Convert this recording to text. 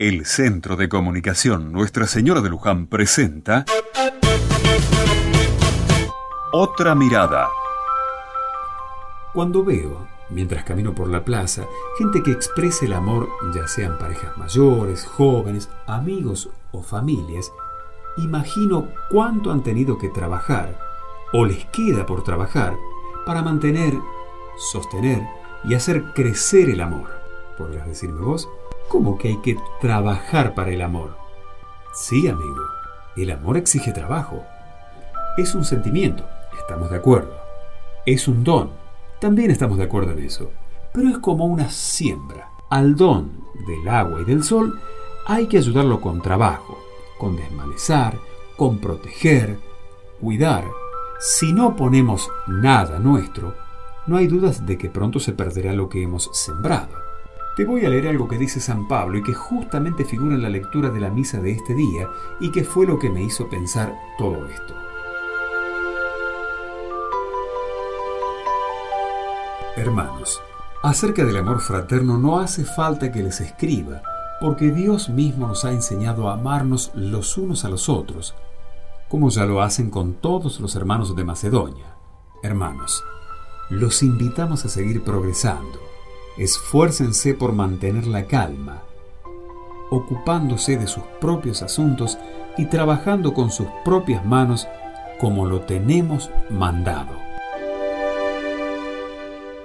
El Centro de Comunicación Nuestra Señora de Luján presenta Otra Mirada. Cuando veo, mientras camino por la plaza, gente que expresa el amor, ya sean parejas mayores, jóvenes, amigos o familias, imagino cuánto han tenido que trabajar, o les queda por trabajar, para mantener, sostener y hacer crecer el amor. ¿Podrás decirme vos? ¿Cómo que hay que trabajar para el amor? Sí, amigo, el amor exige trabajo. Es un sentimiento, estamos de acuerdo. Es un don, también estamos de acuerdo en eso. Pero es como una siembra. Al don del agua y del sol hay que ayudarlo con trabajo, con desmalezar, con proteger, cuidar. Si no ponemos nada nuestro, no hay dudas de que pronto se perderá lo que hemos sembrado. Te voy a leer algo que dice San Pablo y que justamente figura en la lectura de la misa de este día y que fue lo que me hizo pensar todo esto. Hermanos, acerca del amor fraterno no hace falta que les escriba, porque Dios mismo nos ha enseñado a amarnos los unos a los otros, como ya lo hacen con todos los hermanos de Macedonia. Hermanos, los invitamos a seguir progresando. Esfuércense por mantener la calma, ocupándose de sus propios asuntos y trabajando con sus propias manos como lo tenemos mandado.